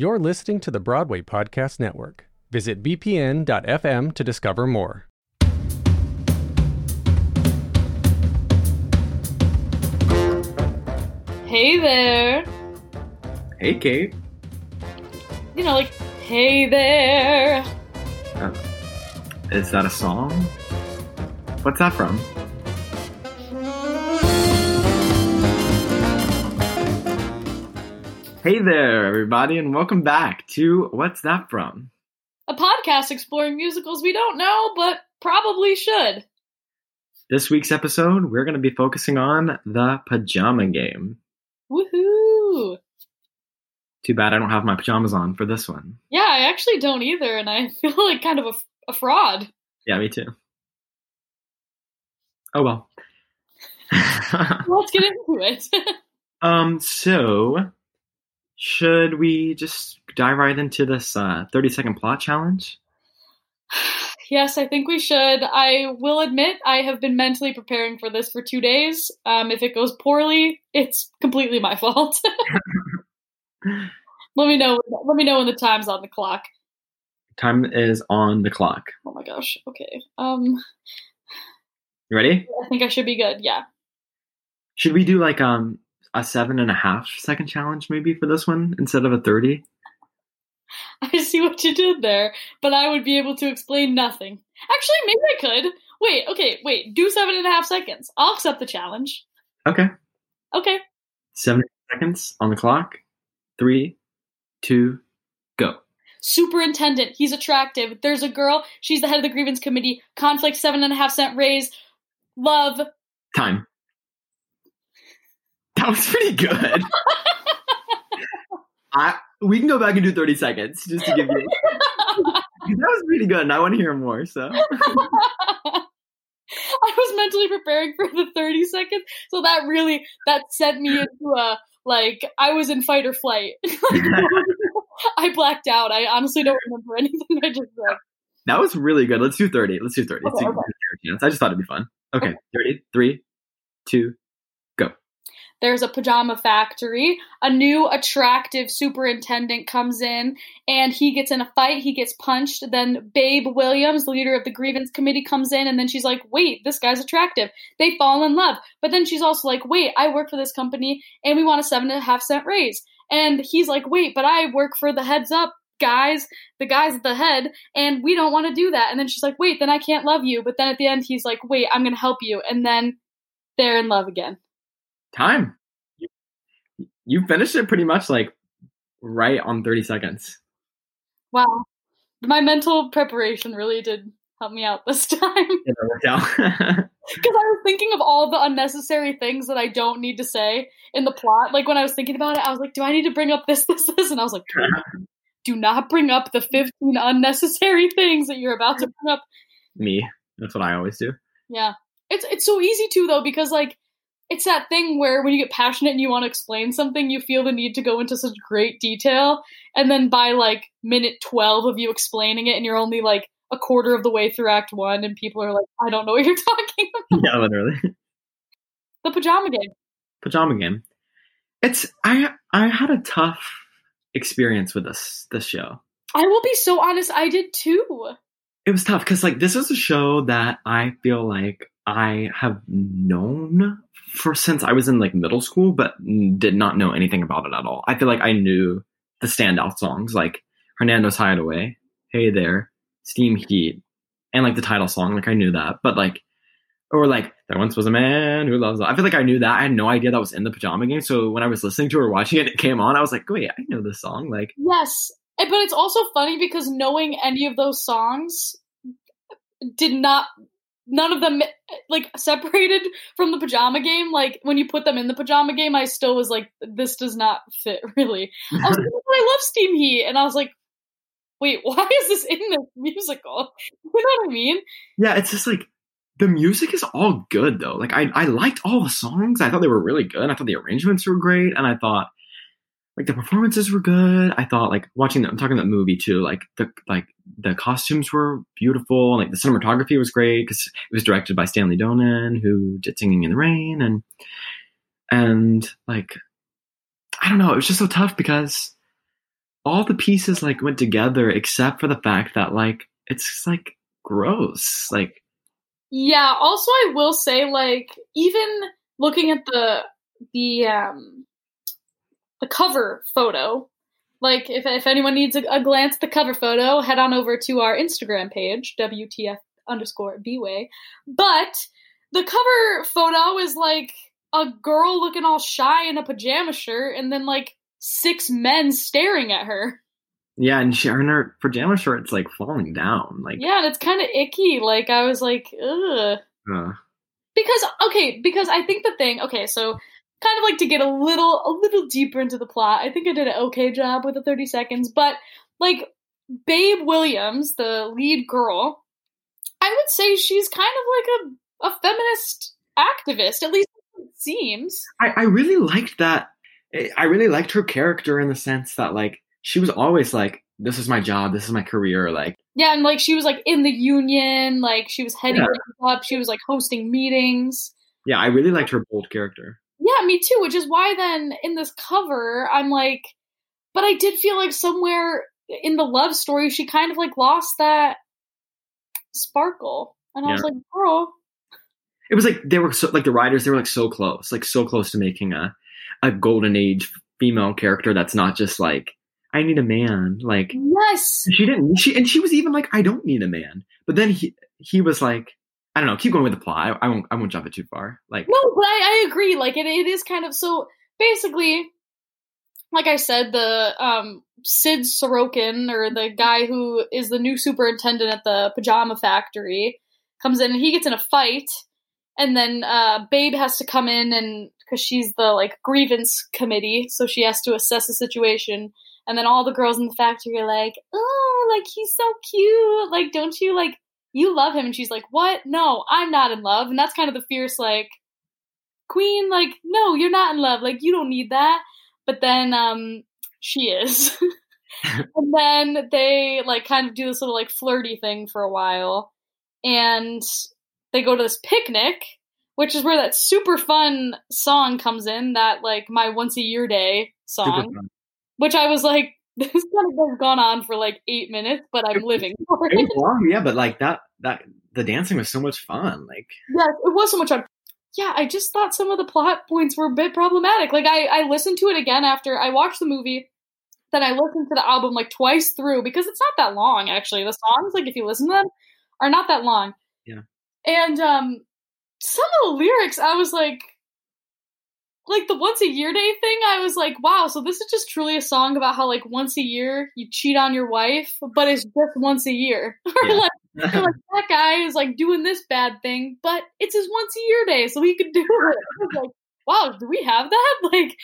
You're listening to the Broadway Podcast Network. Visit bpn.fm to discover more. Hey there. Hey, Kate. You know, like, hey there. Uh, is that a song? What's that from? Hey there, everybody, and welcome back to What's That From? A podcast exploring musicals we don't know, but probably should. This week's episode, we're going to be focusing on the pajama game. Woohoo! Too bad I don't have my pajamas on for this one. Yeah, I actually don't either, and I feel like kind of a, a fraud. Yeah, me too. Oh well. Let's get into it. um, so should we just dive right into this uh, 30 second plot challenge? yes, I think we should. I will admit I have been mentally preparing for this for two days. Um, if it goes poorly, it's completely my fault. let me know. Let me know when the time's on the clock. Time is on the clock. Oh my gosh. Okay. Um. You ready? I think I should be good. Yeah. Should we do like um a seven and a half second challenge maybe for this one instead of a 30? I see what you did there, but I would be able to explain nothing. Actually, maybe I could. Wait, okay, wait. Do seven and a half seconds. I'll accept the challenge. Okay. Okay. Seven seconds on the clock. Three, two, go. Superintendent, he's attractive. There's a girl, she's the head of the grievance committee. Conflict, seven and a half cent raise. Love. Time. That was pretty good. I we can go back and do 30 seconds just to give you that was pretty good and I want to hear more, so I was mentally preparing for the 30 seconds, so that really that sent me into a like I was in fight or flight. I blacked out. I honestly don't remember anything I just said. That was really good. Let's do 30. Let's do 30. Okay, okay. I just thought it'd be fun. Okay, 30, 3, 2, go. There's a pajama factory. A new attractive superintendent comes in and he gets in a fight. He gets punched. Then Babe Williams, the leader of the grievance committee, comes in and then she's like, wait, this guy's attractive. They fall in love. But then she's also like, wait, I work for this company and we want a seven and a half cent raise. And he's like, wait, but I work for the heads up guys, the guys at the head, and we don't want to do that. And then she's like, wait, then I can't love you. But then at the end, he's like, wait, I'm going to help you. And then they're in love again. Time. You, you finished it pretty much like right on 30 seconds. Wow. My mental preparation really did help me out this time. It worked out. Because I was thinking of all the unnecessary things that I don't need to say in the plot. Like when I was thinking about it, I was like, do I need to bring up this, this, this? And I was like, do not bring up the 15 unnecessary things that you're about to bring up. Me. That's what I always do. Yeah. It's it's so easy to though because like it's that thing where when you get passionate and you want to explain something, you feel the need to go into such great detail and then by like minute 12 of you explaining it and you're only like a quarter of the way through act 1 and people are like I don't know what you're talking about. Yeah, literally. The pajama game. Pajama game. It's I I had a tough experience with this this show. I will be so honest, I did too. It was tough because like this is a show that I feel like I have known for since I was in like middle school, but did not know anything about it at all. I feel like I knew the standout songs like Hernando's Hideaway, Hey There, Steam Heat, and like the title song. Like I knew that, but like or like there once was a man who loves. I feel like I knew that. I had no idea that was in the pajama game. So when I was listening to or watching it, it came on. I was like, wait, I know this song. Like yes, but it's also funny because knowing any of those songs did not. None of them like separated from the pajama game. Like when you put them in the pajama game, I still was like, "This does not fit." Really, I was like, oh, "I love Steam Heat," and I was like, "Wait, why is this in this musical?" You know what I mean? Yeah, it's just like the music is all good though. Like I, I liked all the songs. I thought they were really good. I thought the arrangements were great, and I thought like the performances were good. I thought like watching. The, I'm talking that movie too. Like the like the costumes were beautiful. Like the cinematography was great because it was directed by Stanley Donen, who did Singing in the Rain, and and like I don't know. It was just so tough because all the pieces like went together except for the fact that like it's like gross. Like Yeah, also I will say like even looking at the the um the cover photo, like if if anyone needs a, a glance at the cover photo, head on over to our Instagram page, WTF underscore Bway. But the cover photo is like a girl looking all shy in a pajama shirt and then like six men staring at her. yeah, and she and her pajama shorts like falling down. Like Yeah, and it's kind of icky. Like I was like, ugh. uh, because okay because i think the thing okay so kind of like to get a little a little deeper into the plot i think i did an okay job with the 30 seconds but like babe williams the lead girl i would say she's kind of like a, a feminist activist at least it seems I, I really liked that. I really liked her character in the sense that like she was always like, "This is my job. This is my career." Like, yeah and like she was like in the union like she was heading Yeah. up she was like hosting meetings yeah, I really liked her bold character. Yeah, me too. Which is why then in this cover, I'm like, but I did feel like somewhere in the love story, she kind of like lost that sparkle. And I was like, girl, It was like they were so like the writers. They were like so close, like so close to making a a golden age female character that's not just like I need a man. Like yes. she didn't. She and she was even like I don't need a man. But then he he was like I don't know. Keep going with the plot. I, I won't I won't jump it too far. Like No, but I, I agree. Like it, it is kind of so basically, like I said, the um Sid Sorokin or the guy who is the new superintendent at the pajama factory comes in and he gets in a fight and then uh Babe has to come in and because she's the like grievance committee, so she has to assess the situation. And then all the girls in the factory are like, "Oh, like he's so cute. Like, don't you like you love him?" And she's like, "What? No, I'm not in love." And that's kind of the fierce like queen like no you're not in love like you don't need that but then um she is and then they like kind of do this little like flirty thing for a while and they go to this picnic which is where that super fun song comes in that like my once a year day song which i was like this kind of has gone on for like eight minutes but i'm living for It it long, yeah, but like that that the dancing was so much fun. Like Yeah, it was so much fun. Yeah, I just thought some of the plot points were a bit problematic. Like I, I listened to it again after I watched the movie, then I listened to the album like twice through because it's not that long actually. The songs, like if you listen to them, are not that long. Yeah. And um some of the lyrics I was like like the once a year day thing, I was like, wow, so this is just truly a song about how like once a year you cheat on your wife, but it's just once a year. Yeah. like like that guy is like doing this bad thing, but it's his once a year day, so he could do it. I was like, wow, do we have that? Like,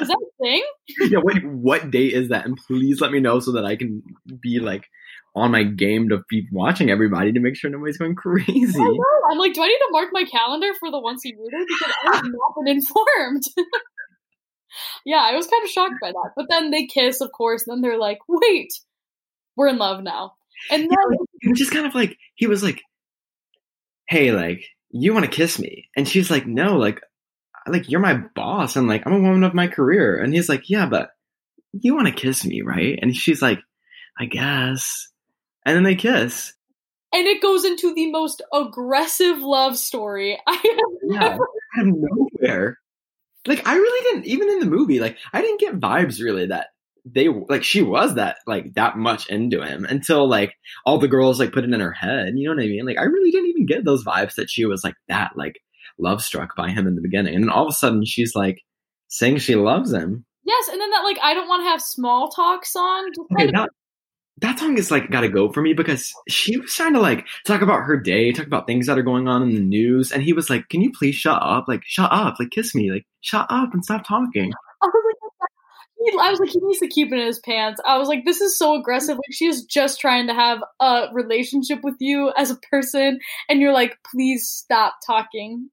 is that a thing? yeah, wait, what day is that? And please let me know so that I can be like on my game to be watching everybody to make sure nobody's going crazy. I know. I'm like, do I need to mark my calendar for the once a year day because I have not been informed. yeah, I was kind of shocked by that. But then they kiss, of course. Then they're like, wait, we're in love now. And then It was just kind of like he was like, "Hey, like you want to kiss me?" And she's like, "No, like, like you're my boss, and like I'm a woman of my career." And he's like, "Yeah, but you want to kiss me, right?" And she's like, "I guess." And then they kiss. and it goes into the most aggressive love story I have Yeah, never. out of nowhere. Like I really didn't even in the movie. Like I didn't get vibes really that they like she was that like that much into him until like all the girls like put it in her head. You know what I mean? Like I really didn't even get those vibes that she was like that like love struck by him in the beginning, and then all of a sudden she's like saying she loves him. Yes, and then that like I don't want to have small talk song. Just Okay, of, that song is like got to go for me because she was trying to like talk about her day, talk about things that are going on in the news, and he was like, "Can you please shut up? Like, shut up! Like, kiss me! Like, shut up and stop talking." I was like, I was like, he needs to keep it in his pants. I was like, this is so aggressive. Like she is just trying to have a relationship with you as a person, and you're like, please stop talking.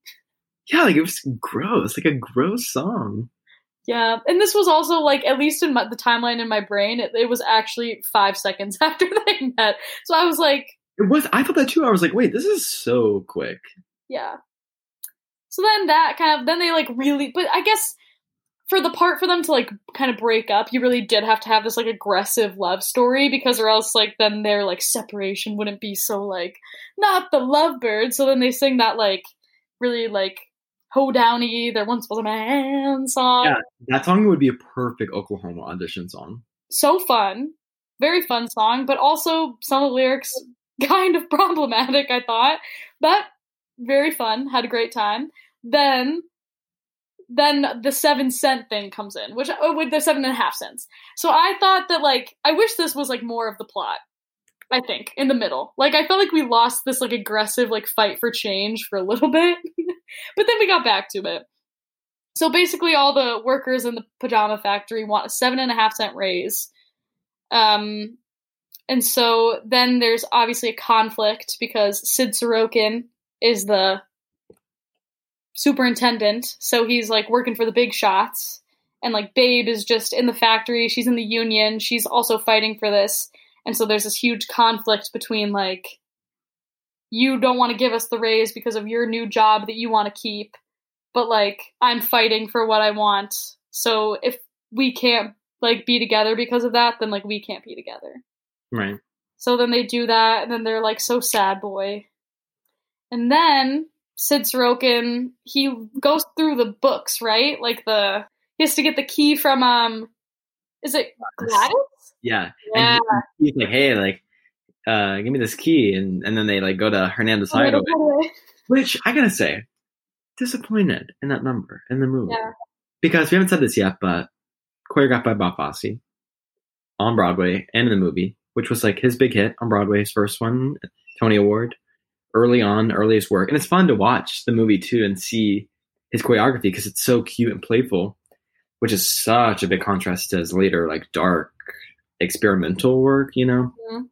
Yeah, like it was gross, like a gross song. Yeah, and this was also like at least in my, the timeline in my brain, it, it was actually five seconds after they met. So I was like, It was. I thought that too. I was like, wait, this is so quick. yeah. So then that kind of then they like really, but I guess for the part for them to like kind of break up, you really did have to have this like aggressive love story because or else like then their like separation wouldn't be so like not the lovebird. So then they sing that like really like ho downy there once was a man song. Yeah, that song would be a perfect Oklahoma audition song. So fun. Very fun song, but also some of the lyrics kind of problematic, I thought. But very fun, had a great time. Then then the seven cent thing comes in, which oh, with the seven and a half cents. So I thought that like I wish this was like more of the plot. I think in the middle, like I felt like we lost this like aggressive like fight for change for a little bit, but then we got back to it. So basically, all the workers in the pajama factory want a seven and a half cent raise. Um, and so then there's obviously a conflict because Sid Sorokin is the superintendent, so he's like working for the big shots. And like Babe is just in the factory, she's in the union, she's also fighting for this. And so there's this huge conflict between like you don't want to give us the raise because of your new job that you want to keep, but like I'm fighting for what I want. So if we can't like be together because of that, then like we can't be together. Right. So then they do that, and then they're like so sad boy. And then Sid Sorokin, he goes through the books, right? Like the he has to get the key from um is it Gladys? Yeah. Yeah. And he- he's like, hey, like, uh, give me this key, and and then they like go to Hernando's Hideaway, which I gotta say, disappointed in that number in the movie Yeah. because we haven't said this yet, but choreographed by Bob Fosse on Broadway and in the movie, which was like his big hit on Broadway, his first one, Tony Award, early on, earliest work, and it's fun to watch the movie too and see his choreography because it's so cute and playful, which is such a big contrast to his later like dark experimental work, you know. Mhm.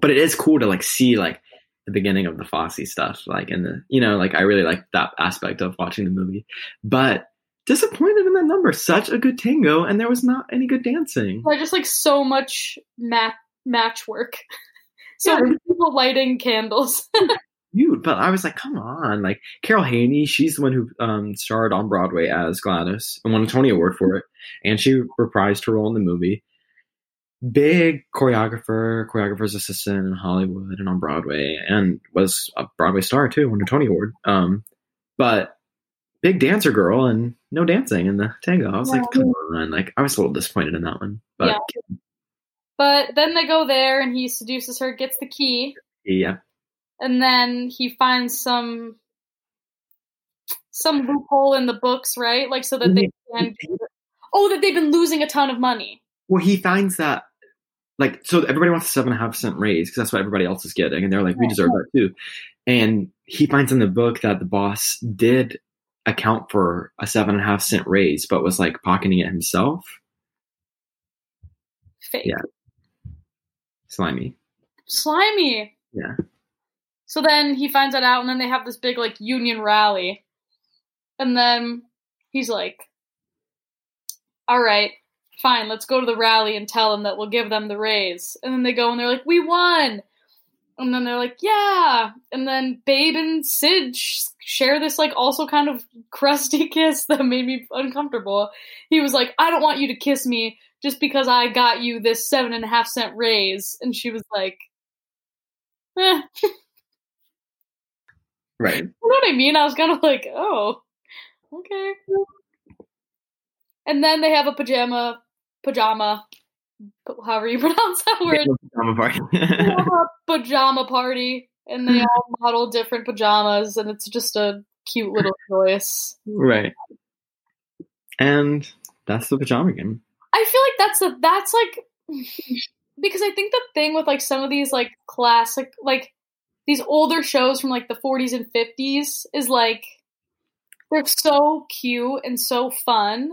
But it is cool to like see like the beginning of the Fosse stuff, like in the you know, like I really like that aspect of watching the movie, but disappointed in that number. Such a good tango, and there was not any good dancing. I just like so much mat match work. so Yeah. many people lighting candles. Cute, but I was like, come on, like Carol Haney, she's the one who um, starred on Broadway as Gladys and won a Tony Award for it, and she reprised her role in the movie. Big choreographer, choreographer's assistant in Hollywood and on Broadway, and was a Broadway star too, won a Tony Award. Um, but big dancer girl and no dancing in the tango. I was like, come on, like I was a little disappointed in that one, but Yeah. but then they go there and he seduces her, gets the key, yeah, and then he finds some some loophole in the books, right? Like so that they can Oh, that they've been losing a ton of money. Well, he finds that, like, so everybody wants a seven and a half cent raise because that's what everybody else is getting, and they're like, we deserve that too. And he finds in the book that the boss did account for a seven and a half cent raise, but was like pocketing it himself. Fake. Yeah. Slimy. Slimy. Yeah. So then he finds that out, and then they have this big like union rally, and then he's like, "All right, fine, let's go to the rally and tell them that we'll give them the raise." And then they go and they're like, "We won!" And then they're like, "Yeah!" And then Babe and Sid sh- share this like also kind of crusty kiss that made me uncomfortable. He was like, "I don't want you to kiss me just because I got you this seven and a half cent raise," and she was like. Eh. Right. You know what I mean? I was kind of like, oh, okay. And then they have a pajama, pajama, however you pronounce that word, Pajama party. pajama party, and they all model different pajamas, and it's just a cute little choice. right. And that's the pajama game. I feel like that's the that's like because I think the thing with like some of these like classic like these older shows from like the 40s and 50s is like they're so cute and so fun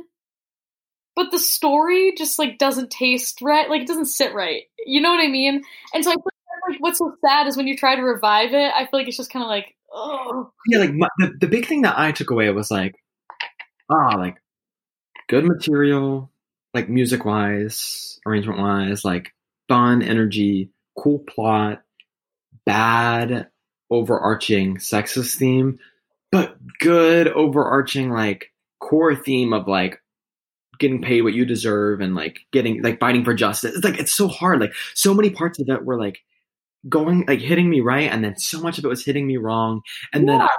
but the story just like doesn't taste right like it doesn't sit right. You know what i mean? And so i feel like what's so sad is when you try to revive it i feel like it's just kind of like oh yeah, like my, the the big thing that I took away was like, ah, like good material, like music wise, arrangement wise, like fun energy, cool plot, bad overarching sexist theme, but good overarching like core theme of like getting paid what you deserve and like getting like fighting for justice. It's like it's so hard. Like so many parts of it were like going like hitting me right, and then so much of it was hitting me wrong. And then Yeah. I,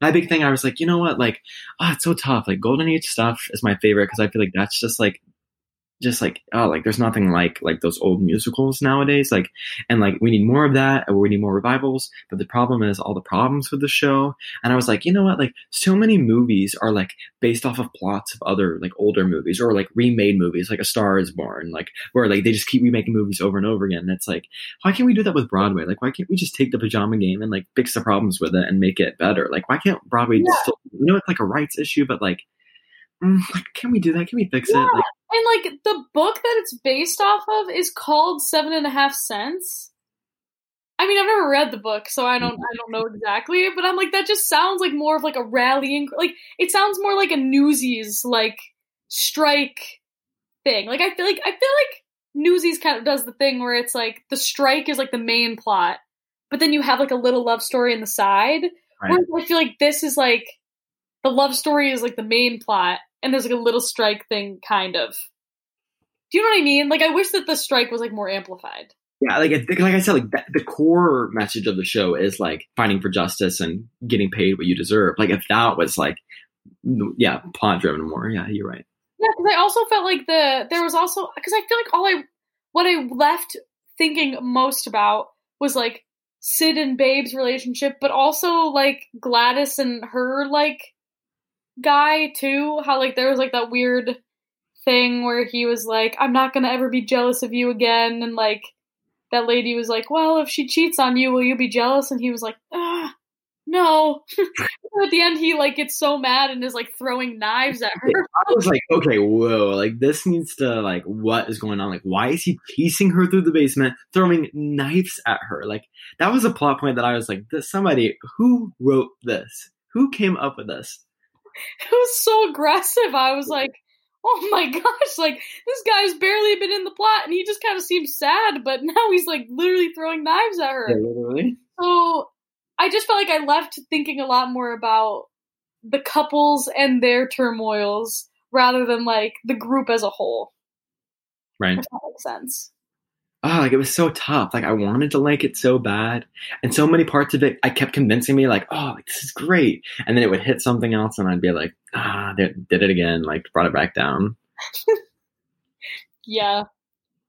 my big thing, I was like, you know what? Like, oh, it's so tough. Like Golden Age stuff is my favorite because I feel like that's just like just like oh like there's nothing like like those old musicals nowadays like and like we need more of that or we need more revivals but the problem is all the problems with the show and i was like you know what like so many movies are like based off of plots of other like older movies or like remade movies like a star is born like where like they just keep remaking movies over and over again and it's like why can't we do that with broadway like why can't we just take the pajama game and like fix the problems with it and make it better like why can't broadway Yeah. still you know it's like a rights issue but like like Mm, can we do that can we fix it like, And like the book that it's based off of is called Seven and a Half Cents. I mean, I've never read the book, so I don't I don't know exactly, but I'm like that just sounds like more of like a rallying like it sounds more like a Newsies like strike thing. Like I feel like I feel like Newsies kind of does the thing where it's like the strike is like the main plot, but then you have like a little love story in the side. Right. Whereas I feel like this is like the love story is like the main plot, and there's like a little strike thing, kind of. Do you know what I mean? Like, I wish that the strike was like more amplified. Yeah, like like I said, like that, the core message of the show is like fighting for justice and getting paid what you deserve. Like if that was like, yeah, plot driven more. Yeah, you're right. Yeah, because I also felt like the there was also because I feel like all I what I left thinking most about was like Sid and Babe's relationship, but also like Gladys and her like guy too. How like there was like that weird thing where he was like, "I'm not gonna ever be jealous of you again," and like that lady was like, "Well, if she cheats on you, will you be jealous?" And he was like, "Ah." No. At the end, he like gets so mad and is like throwing knives at her. I was like, okay, whoa, like this needs to like, what is going on? Like, why is he chasing her through the basement, throwing knives at her? Like that was a plot point that I was like, this somebody who wrote this, who came up with this? It was so aggressive. I was like, oh my gosh, like this guy's barely been in the plot and he just kind of seems sad, but now he's like literally throwing knives at her. literally. So I just felt like I left thinking a lot more about the couples and their turmoils rather than like the group as a whole. Right. If that makes sense. Oh, like it was so tough. Like I wanted to like it so bad, and so many parts of it, I kept convincing me like, oh, like, this is great, and then it would hit something else, and I'd be like, ah, did it again, like brought it back down. Yeah.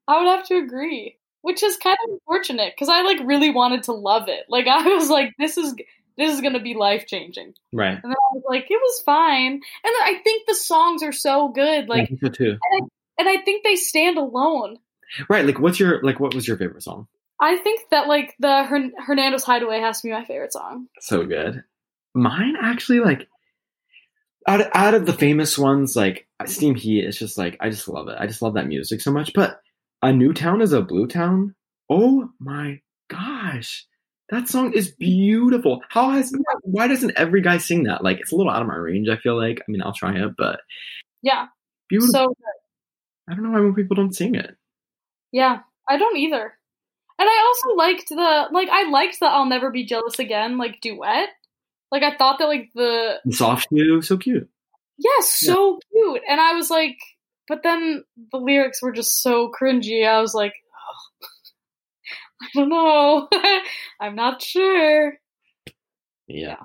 I would have to agree. Which is kind of unfortunate because I like really wanted to love it. Like I was like, this is this is gonna be life changing. Right. And then I was like, it was fine. And then I think the songs are so good. I Like, think so too. and I think they stand alone. Right. Like, what's your like? What was your favorite song? I think that like the Hern- Hernando's Hideaway has to be my favorite song. So good. Mine actually like. Out of, out of the famous ones, like Steam Heat, it's just like I just love it. I just love that music so much. But a new town is a blue town. Oh my gosh, that song is beautiful. How has why doesn't every guy sing that? Like it's a little out of my range. I feel like. I mean, I'll try it, but Yeah. beautiful. So I don't know why more people don't sing it. Yeah, I don't either. And I also liked the like I liked the I'll Never Be Jealous Again like duet. Like I thought that like the The soft shoe, so cute. yeah, so cute. And I was like, but then the lyrics were just so cringy. I was like, oh, I don't know. I'm not sure. Yeah.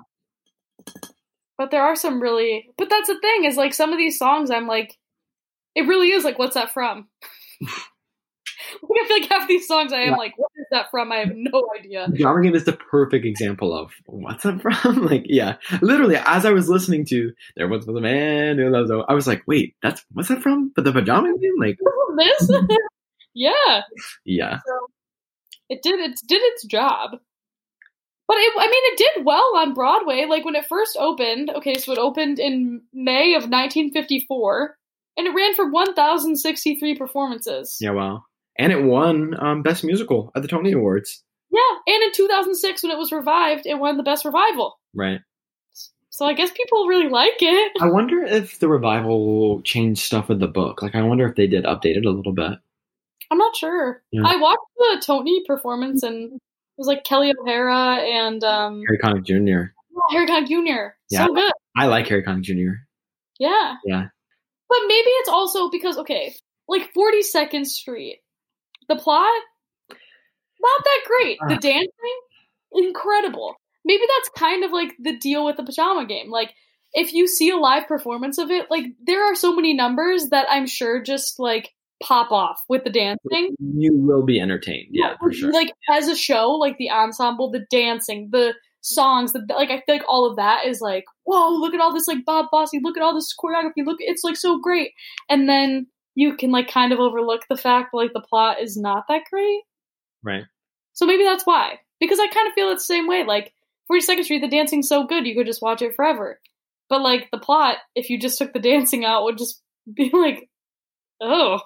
But there are some really but that's the thing, is like some of these songs I'm like it really is like what's that from? I feel like half these songs I am Yeah. like, what is that from? I have no idea. Genre Game is the perfect example of what's that from? like, yeah, literally, as I was listening to "There Once Was a Man Who Loves," I was like, "Wait, that's what's that from?" But the Pajama Game, like, this? yeah. yeah, So it did it did its job. But it, I mean, it did well on Broadway. Like when it first opened. Okay, so it opened in May of 1954, and it ran for 1,063 performances. yeah, wow. And it won um, Best Musical at the Tony Awards. Yeah, and in 2006, when it was revived, it won the Best Revival. Right. So I guess people really like it. I wonder if the revival changed stuff with the book. Like, I wonder if they did update it a little bit. I'm not sure. Yeah. I watched the Tony performance, and it was like Kelli O'Hara and um, Harry Connick Jr. Harry Connick Jr. Yeah. So good. I like Harry Connick Jr. Yeah. Yeah. But maybe it's also because okay, like 42nd Street, the plot not that great. The Ah. dancing incredible. Maybe that's kind of like the deal with the pajama game. Like if you see a live performance of it, like there are so many numbers that I'm sure just like pop off with the dancing. You will be entertained. Yeah, for sure. Like as a show, like the ensemble, the dancing, the songs, the like I feel like all of that is like, whoa, look at all this like Bob Fosse, look at all this choreography, look it's like so great. And then you can like kind of overlook the fact like the plot is not that great. right. So maybe that's why. Because I kind of feel it's the same way. Like 42nd Street, the dancing's so good you could just watch it forever. But like the plot, if you just took the dancing out, would just be like, oh,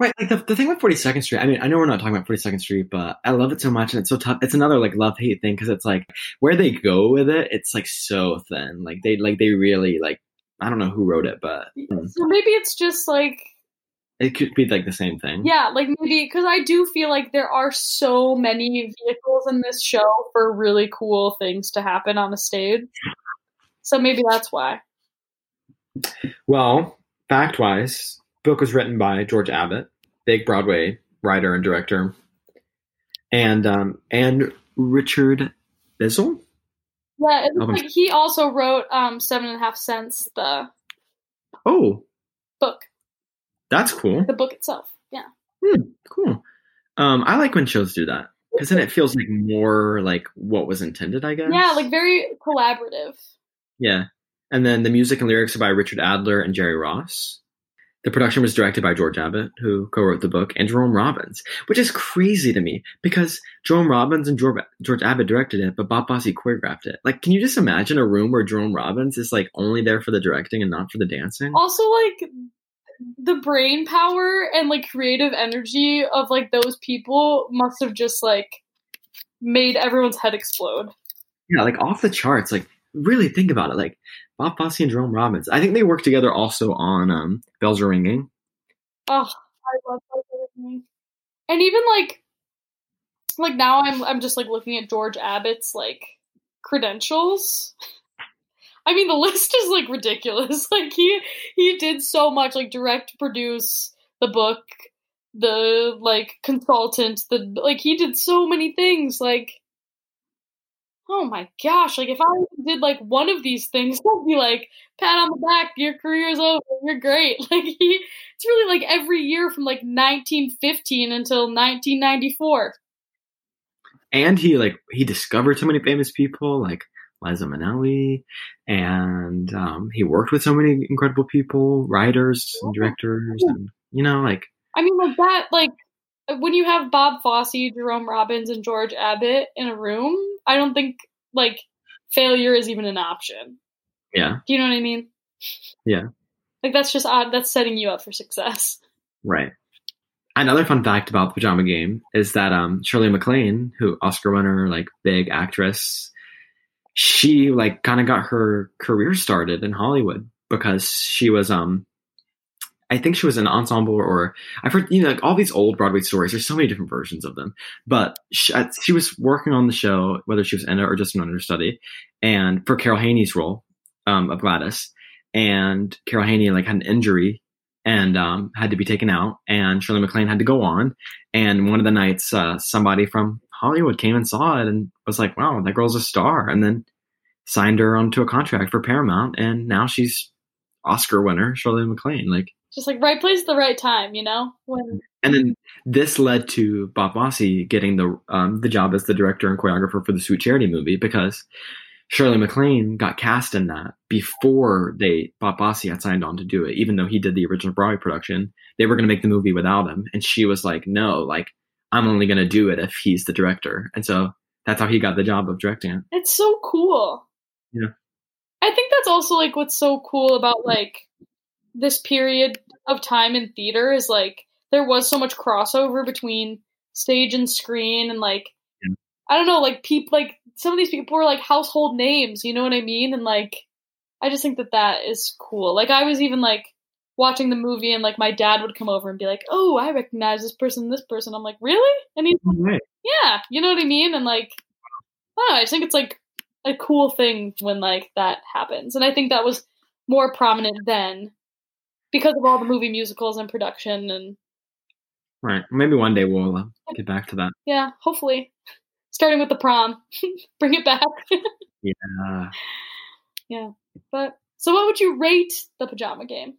Right, like the, the thing with 42nd Street, I mean, I know we're not talking about 42nd Street, but I love it so much and it's so tough. It's another like love hate thing because it's like where they go with it, it's like so thin. Like they like they really like I don't know who wrote it, but mm, so maybe it's just like it could be like the same thing. Yeah, like maybe because I do feel like there are so many vehicles in this show for really cool things to happen on the stage. So maybe that's why. Well, fact wise, book was written by George Abbott, big Broadway writer and director, and um and Richard Bissell. Yeah, it Oh, looks like he also wrote um Seven and a Half Cents, the Oh, book, that's cool. the book itself. Yeah, Hmm, cool. Um, I like when shows do that because then it feels like more like what was intended. I guess. yeah, like very collaborative. Yeah. And then the music and lyrics are by Richard Adler and Jerry Ross. The production was directed by George Abbott, who co-wrote the book, and Jerome Robbins, which is crazy to me because Jerome Robbins and George, George Abbott directed it, but Bob Fosse choreographed it. Like, can you just imagine a room where Jerome Robbins is like only there for the directing and not for the dancing? Also, like the brain power and like creative energy of like those people must have just like made everyone's head explode. Yeah, like off the charts. Like, really think about it. Like Bob Fosse and Jerome Robbins. I think they worked together also on um, Bells Are Ringing. Oh, I love that movie. And even like like now I'm I'm just like looking at George Abbott's like credentials. I mean the list is like ridiculous. Like he he did so much like direct produce the book, the like consultant, the like he did so many things like Oh my gosh, like if I did like one of these things, I'd be like, pat on the back, your career's over, you're great. Like he it's really like every year from like 1915 until 1994. and he like he discovered so many famous people like Liza Minnelli, and um, he worked with so many incredible people, writers and directors, and you know, like I mean, like that, like when you have Bob Fosse, Jerome Robbins, and George Abbott in a room, I don't think like failure is even an option. yeah, Do you know what I mean? Yeah. Like that's just odd. That's setting you up for success. right. Another fun fact about the Pajama Game is that um, Shirley MacLaine, who Oscar winner, like big actress, she like kind of got her career started in Hollywood because she was um I think she was an ensemble or I've heard you know like all these old Broadway stories. There's so many different versions of them, but she, uh, she was working on the show whether she was in it or just an understudy, and for Carol Haney's role um, of Gladys, and Carol Haney like had an injury and um, had to be taken out, and Shirley MacLaine had to go on, and one of the nights uh, somebody from Hollywood came and saw it and was like, "Wow, that girl's a star," and then signed her onto a contract for Paramount, and now she's Oscar winner Shirley MacLaine. Like, Just like right place at the right time, you know? When and then this led to Bob Fosse getting the um, the job as the director and choreographer for the Sweet Charity movie because Shirley MacLaine got cast in that before they Bob Fosse had signed on to do it. Even though he did the original Broadway production, they were going to make the movie without him, and she was like, "No, like I'm only going to do it if he's the director." And so that's how he got the job of directing it. it's so cool. Yeah. I think that's also like what's so cool about like this period of time in theater is like there was so much crossover between stage and screen and like Yeah. I don't know, like people like some of these people were like household names, you know what I mean? And like I just think that that is cool. Like I was even like watching the movie and like my dad would come over and be like, "Oh, I recognize this person, this person." I'm like, "Really?" And he's Right. yeah, you know what I mean? And like, I don't know, I just think it's like a cool thing when like that happens. And I think that was more prominent then. because of all the movie musicals and production and Right. Maybe one day we'll uh, get back to that. yeah, hopefully. Starting with the prom. Bring it back. Yeah. yeah. But so what would you rate the pajama game?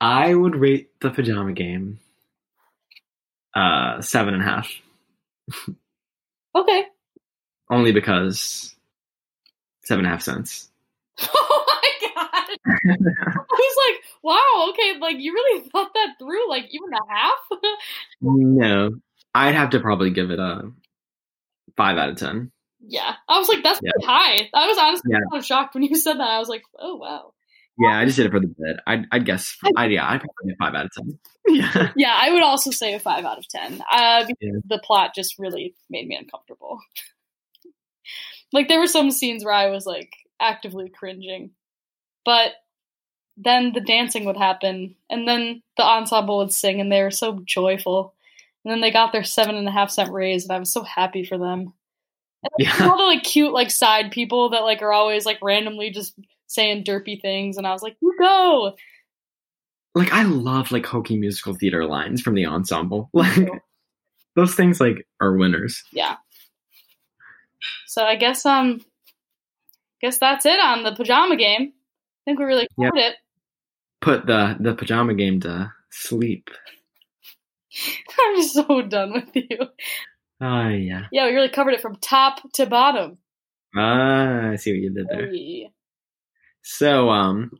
I would rate the pajama game uh seven and a half. Okay. Only because seven and a half cents. Oh my god. I was like, wow, okay, like you really thought that through, like even a half? no. I'd have to probably give it a five out of ten. yeah. I was like, that's Yeah. pretty high. I was honestly Yeah. kind of shocked when you said that. I was like, oh wow. Yeah, I just did it for the bit. I'd, I'd guess. I, yeah, I'd probably get five out of ten. Yeah. Yeah, I would also say a five out of ten. Uh, because Yeah. the plot just really made me uncomfortable. like there were some scenes where I was like actively cringing, but then the dancing would happen, and then the ensemble would sing, and they were so joyful. And then they got their seven and a half cent raise, and I was so happy for them. And Yeah. all the like cute like side people that like are always like randomly just saying derpy things, and I was like, you go. Like I love like hokey musical theater lines from the ensemble. Like those things like are winners. yeah. So I guess um guess that's it on the pajama game. I think we really Yep. covered it. Put the the pajama game to sleep. I'm so done with you. Oh yeah. Yeah, we really covered it from top to bottom. Ah, I see what you did there. Hey. So um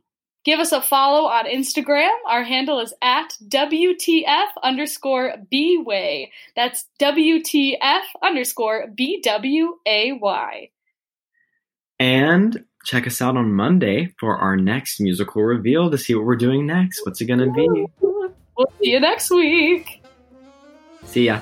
Give us a follow on Instagram. Our handle is at WTF underscore B-Way. That's WTF underscore B-W-A-Y. and check us out on Monday for our next musical reveal to see what we're doing next. What's it gonna be? We'll see you next week. See ya.